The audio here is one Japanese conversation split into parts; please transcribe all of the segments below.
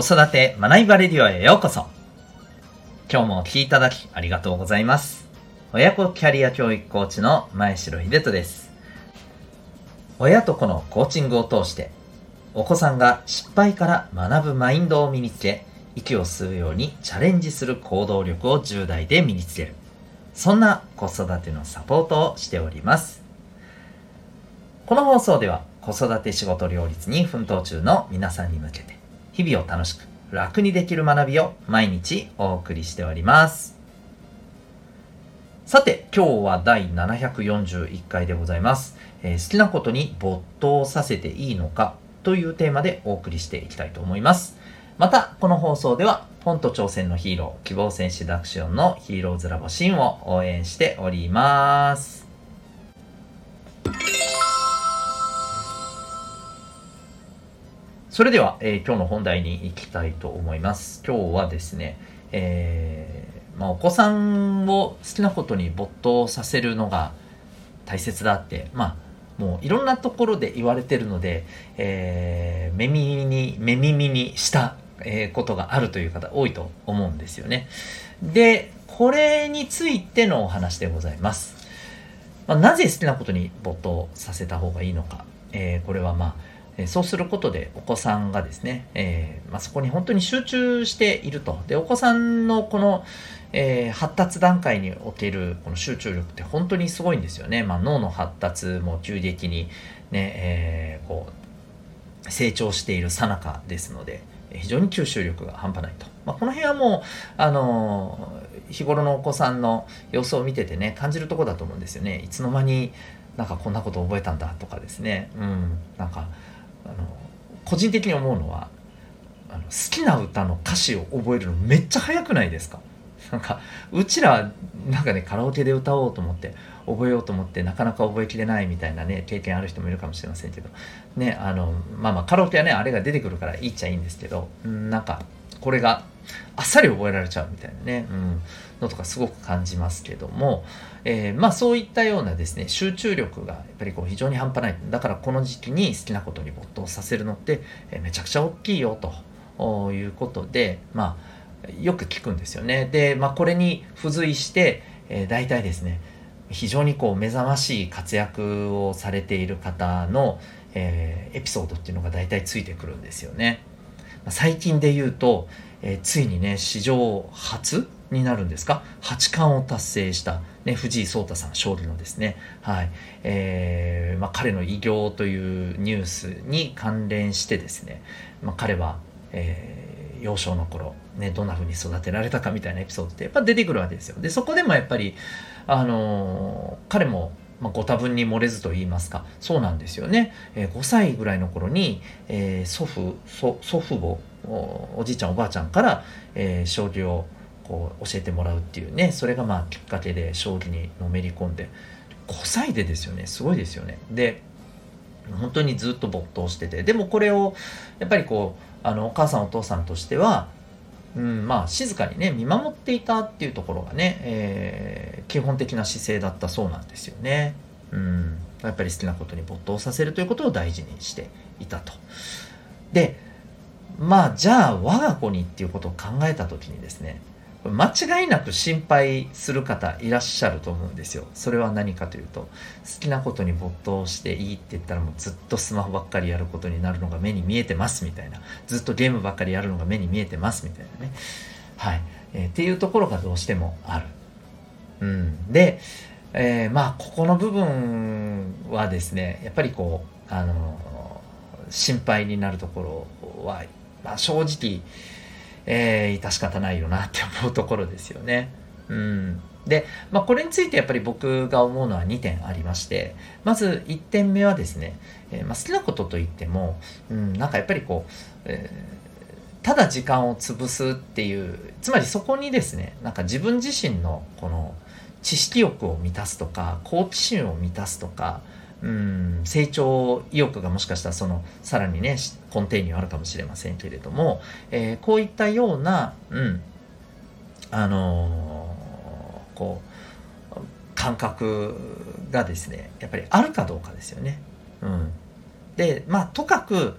子育て学びバレディオへようこそ。今日もお聴きいただきありがとうございます。親子キャリア教育コーチの前城秀人です。親と子のコーチングを通して、お子さんが失敗から学ぶマインドを身につけ、息を吸うようにチャレンジする行動力を10代で身につける。そんな子育てのサポートをしております。この放送では子育て仕事両立に奮闘中の皆さんに向けて日々を楽しく楽にできる学びを毎日お送りしております。さて、今日は第741回でございます。えー、好きなことに没頭させていいのかというテーマでお送りしていきたいと思います。また、この放送では、ポンと挑戦のヒーロー、希望戦士ダクションのヒーローズラボシーンを応援しております。それでは、えー、今日の本題に行きたいと思います。今日はですね、えー、まあ、お子さんを好きなことに没頭させるのが大切だって、まあ、もういろんなところで言われてるので、えー、目耳に、目耳にしたことがあるという方多いと思うんですよね。で、これについてのお話でございます。まあ、なぜ好きなことに没頭させた方がいいのか。えー、これはまあ、えそうすることでお子さんがですね、えー、まあ、そこに本当に集中していると。で、お子さんのこの、えー、発達段階におけるこの集中力って本当にすごいんですよね。まあ、脳の発達も急激にね、えー、こう、成長している最中ですので、非常に吸収力が半端ないと。まあ、この辺はもう、あの日頃のお子さんの様子を見ててね、感じるとこだと思うんですよね。いつの間になんかこんなこと覚えたんだとかですね。うん、なんか、あの個人的に思うのはあの好きな歌の歌詞を覚えるのめっちゃ早くないですか？なんかうちらなんかねカラオケで歌おうと思って覚えようと思ってなかなか覚えきれないみたいなね経験ある人もいるかもしれませんけどねあのまあまあカラオケはねあれが出てくるからいいっちゃいいんですけどなんかこれがあっさり覚えられちゃうみたいなね、うん、のとかすごく感じますけども、えー、まあそういったようなですね集中力がやっぱりこう非常に半端ない。だからこの時期に好きなことに没頭させるのって、えー、めちゃくちゃ大きいよということでまあよく聞くんですよね。で、まあ、これに付随して、えー、大体ですね非常にこう目覚ましい活躍をされている方の、えー、エピソードっていうのが大体ついてくるんですよね。最近で言うと、えー、ついにね史上初になるんですか？八冠を達成した、ね、藤井聡太さん勝利のですね、はい。えーまあ、彼の偉業というニュースに関連してですね、まあ、彼は、えー、幼少の頃、ね、どんな風に育てられたかみたいなエピソードってやっぱ出てくるわけですよ。でそこでもやっぱり、あのー、彼もまあ、ご多分に漏れずと言いますかそうなんですよね、えー、5歳ぐらいの頃に、えー、祖父祖父母おじいちゃんおばあちゃんから、えー、将棋をこう教えてもらうっていうねそれがまあきっかけで将棋にのめり込んで5歳でですよね。すごいですよね。で本当にずっと没頭してて。でもこれをやっぱりこうあのお母さんお父さんとしては、うん、まあ静かにね見守っていたっていうところがね、えー、基本的な姿勢だったそうなんですよね。うん、やっぱり好きなことに没頭させるということを大事にしていたと。でまあじゃあ我が子にっていうことを考えた時にですね間違いなく心配する方いらっしゃると思うんですよ。それは何かというと好きなことに没頭していいって言ったらもうずっとスマホばっかりやることになるのが目に見えてますみたいなずっとゲームばっかりやるのが目に見えてますみたいなね。はい、えー、っていうところがどうしてもある。うん、で、えー、まあここの部分はですねやっぱりこうあの心配になるところは、まあ、正直えー、致し方ないよなって思うところですよね。うん。で、まあ、これについてやっぱり僕が思うのは2点ありまして、まず1点目はですね、えー、まあ、好きなことといっても、うん、なんかやっぱりこう、えー、ただ時間を潰すっていう、つまりそこにですね、なんか自分自身のこの知識欲を満たすとか、好奇心を満たすとか、うん成長意欲がもしかしたらそのさらにね根底にはあるかもしれませんけれども、えー、こういったような、うん、あのー、こう感覚がですねやっぱりあるかどうかですよね。うん、でまあとかく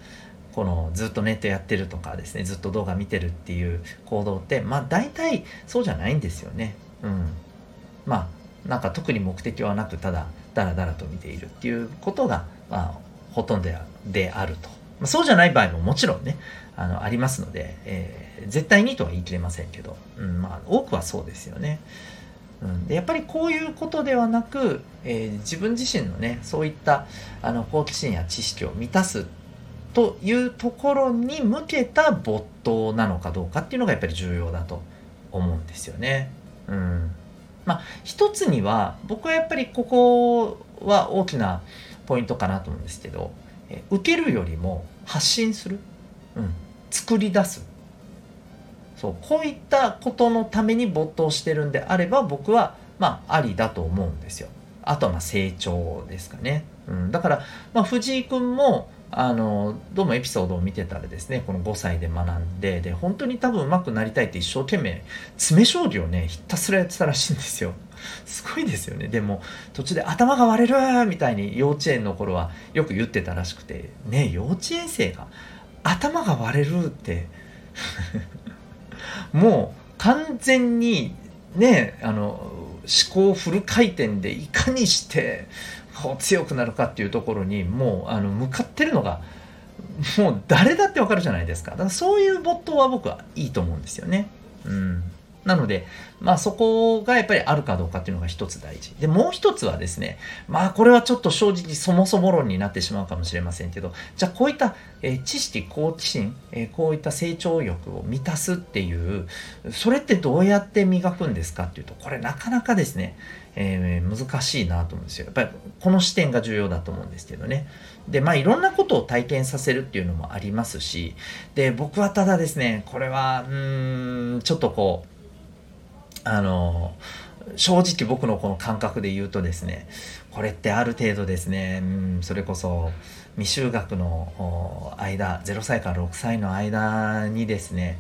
このずっとネットやってるとかですねずっと動画見てるっていう行動ってまあ大体そうじゃないんですよね。うん、まあなんか特に目的はなくただダラダラと見ているっていうことが、まあ、ほとんどであると。まあ、そうじゃない場合ももちろんねあのありますので、えー、絶対にとは言い切れませんけど、うんまあ、多くはそうですよね。うん、でやっぱりこういうことではなく、えー、自分自身のねそういったあの好奇心や知識を満たすというところに向けた没頭なのかどうかっていうのがやっぱり重要だと思うんですよね。うん、まあ一つには僕はやっぱりここは大きなポイントかなと思うんですけど、え受けるよりも発信する、うん、作り出すそうこういったことのために没頭してるんであれば僕はまあありだと思うんですよ。あとはま成長ですかね。うん、だから、まあ、藤井君もあのどうもエピソードを見てたらですねこの5歳で学んでで本当に多分上手くなりたいって一生懸命詰将棋をねひたすらやってたらしいんですよ。すごいですよね。でも途中で頭が割れるみたいに幼稚園の頃はよく言ってたらしくてね幼稚園生が頭が割れるって もう完全にねあの思考フル回転でいかにしてこう強くなるかっていうところにもうあの向かってるのがもう誰だってわかるじゃないですか。だからそういう没頭は僕はいいと思うんですよね。うん。なので、まあそこがやっぱりあるかどうかっていうのが一つ大事。で、もう一つはですね、まあこれはちょっと正直そもそも論になってしまうかもしれませんけど、じゃあこういった、えー、知識、好奇心、えー、こういった成長欲を満たすっていう、それってどうやって磨くんですかっていうと、これなかなかですね、えー、難しいなと思うんですよ。やっぱりこの視点が重要だと思うんですけどね。で、まあいろんなことを体験させるっていうのもありますし、で、僕はただですね、これは、うーん、ちょっとこう、あの正直僕のこの感覚で言うとですねこれってある程度ですね、うん、それこそ未就学の間0歳から6歳の間にですね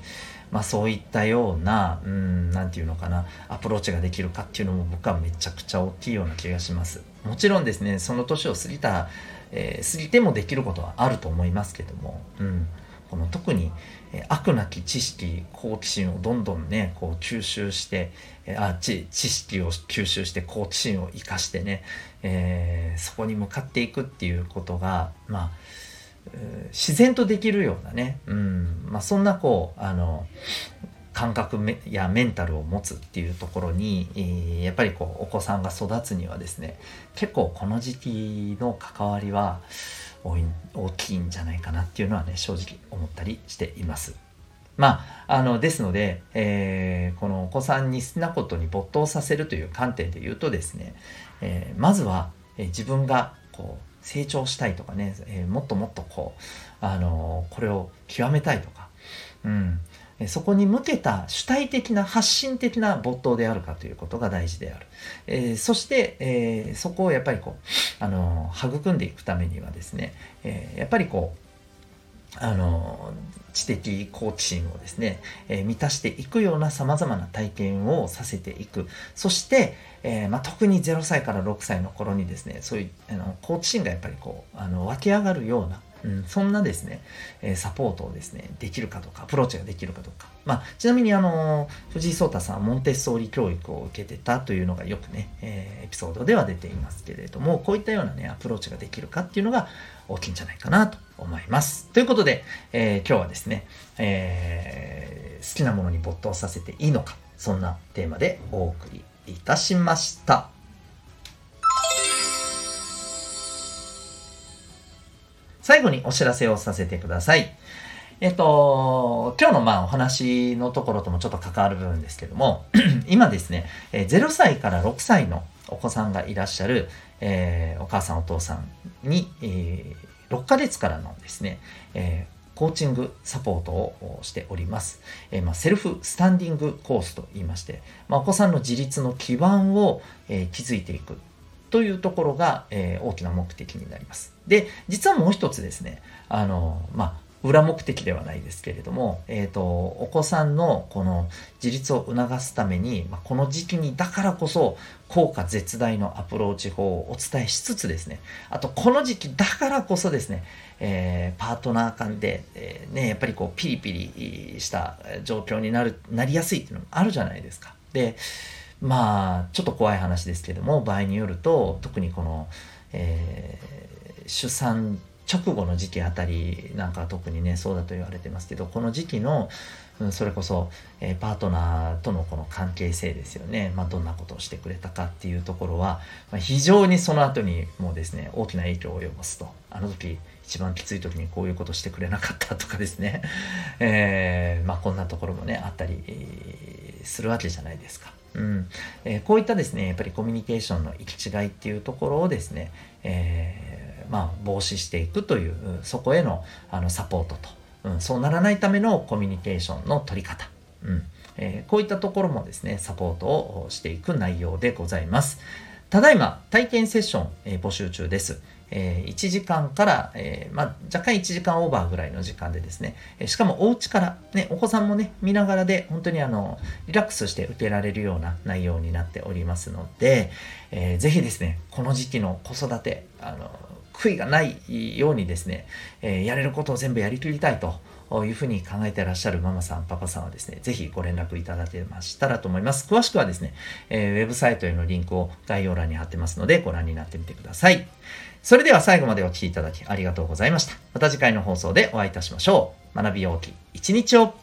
まあそういったような何て言うのかなアプローチができるかっていうのも僕はめちゃくちゃ大きいような気がします。もちろんですねその年を過ぎた、えー、過ぎてもできることはあると思いますけども、うん、この特に悪なき知識好奇心をどんどんねこう吸収してあ知知識を吸収して好奇心を生かしてね、えー、そこに向かっていくっていうことがまあ自然とできるようなね、うんまあ、そんなこうあの感覚やメンタルを持つっていうところに、えー、やっぱりこうお子さんが育つにはですね結構この時期の関わりは大きいんじゃないかなっていうのはね正直思ったりしています。まあ、あのですので、えー、このお子さんに好きなことに没頭させるという観点で言うとですね、えー、まずは、えー、自分がこう成長したいとかね、えもっともっとこう、あのこれを極めたいとか、うん、そこに向けた主体的な発信的な没頭であるかということが大事である。えー、そして、えー、そこをやっぱりこう、あの育んでいくためにはですね、え、やっぱりこう、あの知的好奇心をですね、え満たしていくような様々な体験をさせていく。そして、えまあ、特に0歳から6歳の頃にですね、そういうあの好奇心がやっぱりこう、あの湧き上がるようなうん、そんなですね、えサポートをですね、できるかどうか、アプローチができるかどうか。まあ、ちなみにあの、藤井聡太さんはモンテッソーリ教育を受けてたというのがよくね、え、エピソードでは出ていますけれども、こういったようなね、アプローチができるかっていうのが大きいんじゃないかなと思います。ということで、えー、今日はですね、えー、好きなものに没頭させていいのか、そんなテーマでお送りいたしました。最後にお知らせをさせてください。えっと、今日のまあお話のところともちょっと関わる部分ですけども、今ですね、0歳から6歳のお子さんがいらっしゃる、えー、お母さんお父さんに、えー、6ヶ月からのですね、えーコーチングサポートをしております。えー、まあ、セルフスタンディングコースと言いまして、まあ、お子さんの自立の基盤を、えー、築いていくというところが、えー、大きな目的になります。で、実はもう一つですね、あの、まあ、裏目的ではないですけれども、えっ、ー、と、お子さんのこの自立を促すために、まあ、この時期にだからこそ効果絶大のアプローチ法をお伝えしつつですね、あとこの時期だからこそですね、えー、パートナー間で、えー、ね、やっぱりこうピリピリした状況になる、なりやすいっていうのもあるじゃないですか。で、まあ、ちょっと怖い話ですけども、場合によると、特にこの、えー、出産直後の時期あたりなんか特にねそうだと言われてますけどこの時期の、うん、それこそ、えー、パートナーとのこの関係性ですよね、まあ、どんなことをしてくれたかっていうところは、まあ、非常にその後にもうですね大きな影響を及ぼすと。あの時一番きつい時にこういうことしてくれなかったとかですね、えー、まあ、こんなところもねあったりするわけじゃないですか。うん。えー、こういったですねやっぱりコミュニケーションの行き違いっていうところをですね、えー、まあ、防止していくというそこへのあのサポートと、うん、そうならないためのコミュニケーションの取り方、うん。えー、こういったところもですねサポートをしていく内容でございます。ただいま体験セッション、え募集中です。え1時間から、えー、まあ、若干1時間オーバーぐらいの時間でですね、えしかもお家から、ね、お子さんもね、見ながらで本当にあの、リラックスして受けられるような内容になっておりますので、えー、ぜひですね、この時期の子育て、あの、悔いがないようにですね、えやれることを全部やりきりたいというふうに考えてらっしゃるママさん、パパさんはですね、ぜひご連絡いただけましたらと思います。詳しくはですね、えー、ウェブサイトへのリンクを概要欄に貼ってますので、ご覧になってみてください。それでは最後までお聴きいただきありがとうございました。また次回の放送でお会いいたしましょう。学びようき一日を